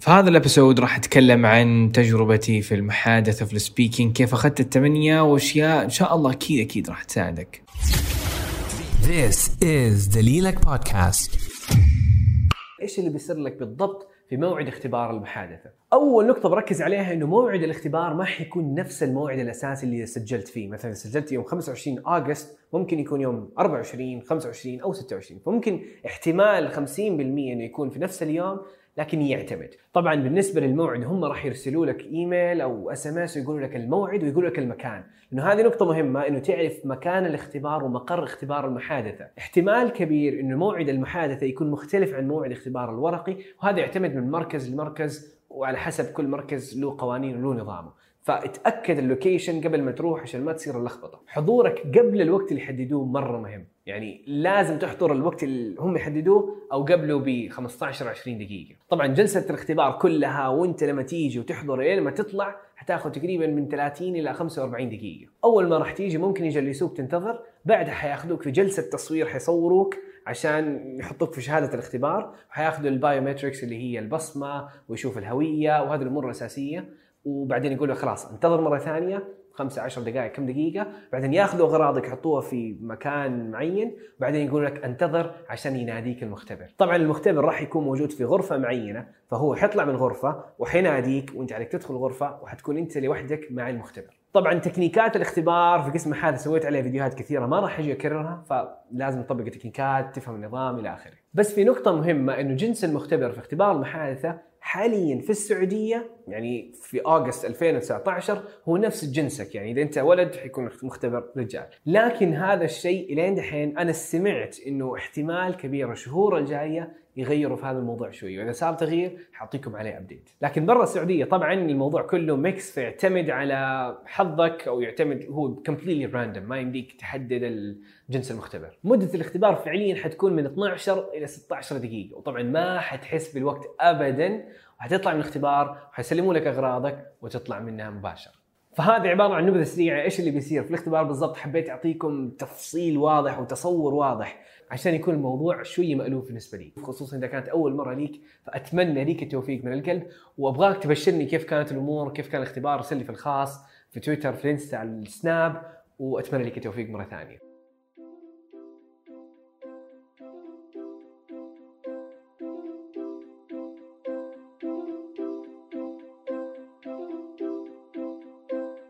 في هذا ال episode راح أتكلم عن تجربتي في المحادثة في ال speaking كيف أخذت الثمانيه وأشياء إن شاء الله أكيد أكيد راح تساعدك. This is دليلك بودكاست. إيش اللي بيصير لك بالضبط في موعد اختبار المحادثة؟ أول نقطة بركز عليها إنه موعد الاختبار ما حيكون نفس الموعد الأساسي اللي سجلت فيه، مثلا سجلت يوم 25 أغسطس ممكن يكون يوم 24 25 أو 26 فممكن احتمال 50% إنه يكون في نفس اليوم لكن يعتمد. طبعا بالنسبة للموعد هم راح يرسلوا لك إيميل أو SMS ويقولوا لك الموعد ويقولوا لك المكان. لأنه هذه نقطة مهمة إنه تعرف مكان الاختبار ومقر اختبار المحادثة. احتمال كبير إنه موعد المحادثة يكون مختلف عن موعد الاختبار الورقي وهذا يعتمد من مركز لمركز وعلى حسب كل مركز له قوانين وله نظامه. فاتاكد ال location قبل ما تروح عشان ما تصير اللخبطه. حضورك قبل الوقت اللي يحددوه مره مهم. يعني لازم تحضر الوقت اللي هم يحددوه أو قبله ب 15 20 دقيقة. طبعا جلسة الاختبار كلها وانت لما تيجي وتحضر إلى ما تطلع حتاخذ تقريبا من 30 إلى 45 دقيقة. أول ما راح تيجي ممكن يجلسوك تنتظر بعدها حياخذوك في جلسة تصوير حيصوروك عشان يحطوك في شهادة الاختبار وحياخذوا ال biometrics اللي هي البصمة ويشوف الهوية وهذه الأمور الأساسية. وبعدين يقول له خلاص انتظر مرة ثانية خمسة عشر دقائق كم دقيقة؟ بعدين ياخذوا أغراضك يحطوها في مكان معين بعدين يقول لك انتظر عشان يناديك المختبر. طبعا المختبر راح يكون موجود في غرفة معينة فهو حيطلع من الغرفة وحيناديك وانت عليك تدخل الغرفة وحتكون انت لوحدك مع المختبر. طبعا تكنيكات الاختبار في قسم هذا سويت عليها فيديوهات كثيرة ما راح أجي اكررها فلازم تطبق التكنيكات تفهم النظام إلى آخره. بس في نقطة مهمة إنه جنس المختبر في اختبار المحادثه حاليا في السعودية يعني في اغسطس 2019 هو نفس جنسك يعني إذا أنت ولد حيكون مختبر رجال. لكن هذا الشيء إلين دحين أنا سمعت إنه احتمال كبير الشهور الجايه يغيروا في هذا الموضوع شوي. وإذا صار تغيير حأعطيكم عليه update لكن برا السعودية طبعا الموضوع كله mix فيعتمد على حظك أو يعتمد هو completely random ما يمديك تحدد الجنس المختبر. مدة الاختبار فعليا حتكون من 12 إلى 16 دقيقة. وطبعا ما حتحس بالوقت ابدا وحتطلع من الاختبار وحيسلموا لك أغراضك وتطلع منها مباشر فهذه عبارة عن نبذة سريعة. إيش اللي بيصير؟ في الاختبار بالضبط حبيت أعطيكم تفصيل واضح وتصور واضح عشان يكون الموضوع شوية مألوف بالنسبة لي خصوصا إذا كانت أول مرة ليك. فأتمنى ليك التوفيق من القلب. وأبغاك تبشرني كيف كانت الأمور كيف كان الاختبار ارسل في الخاص في تويتر في الإنستا على السناب. وأتمنى لك التوفيق مرة ثانية.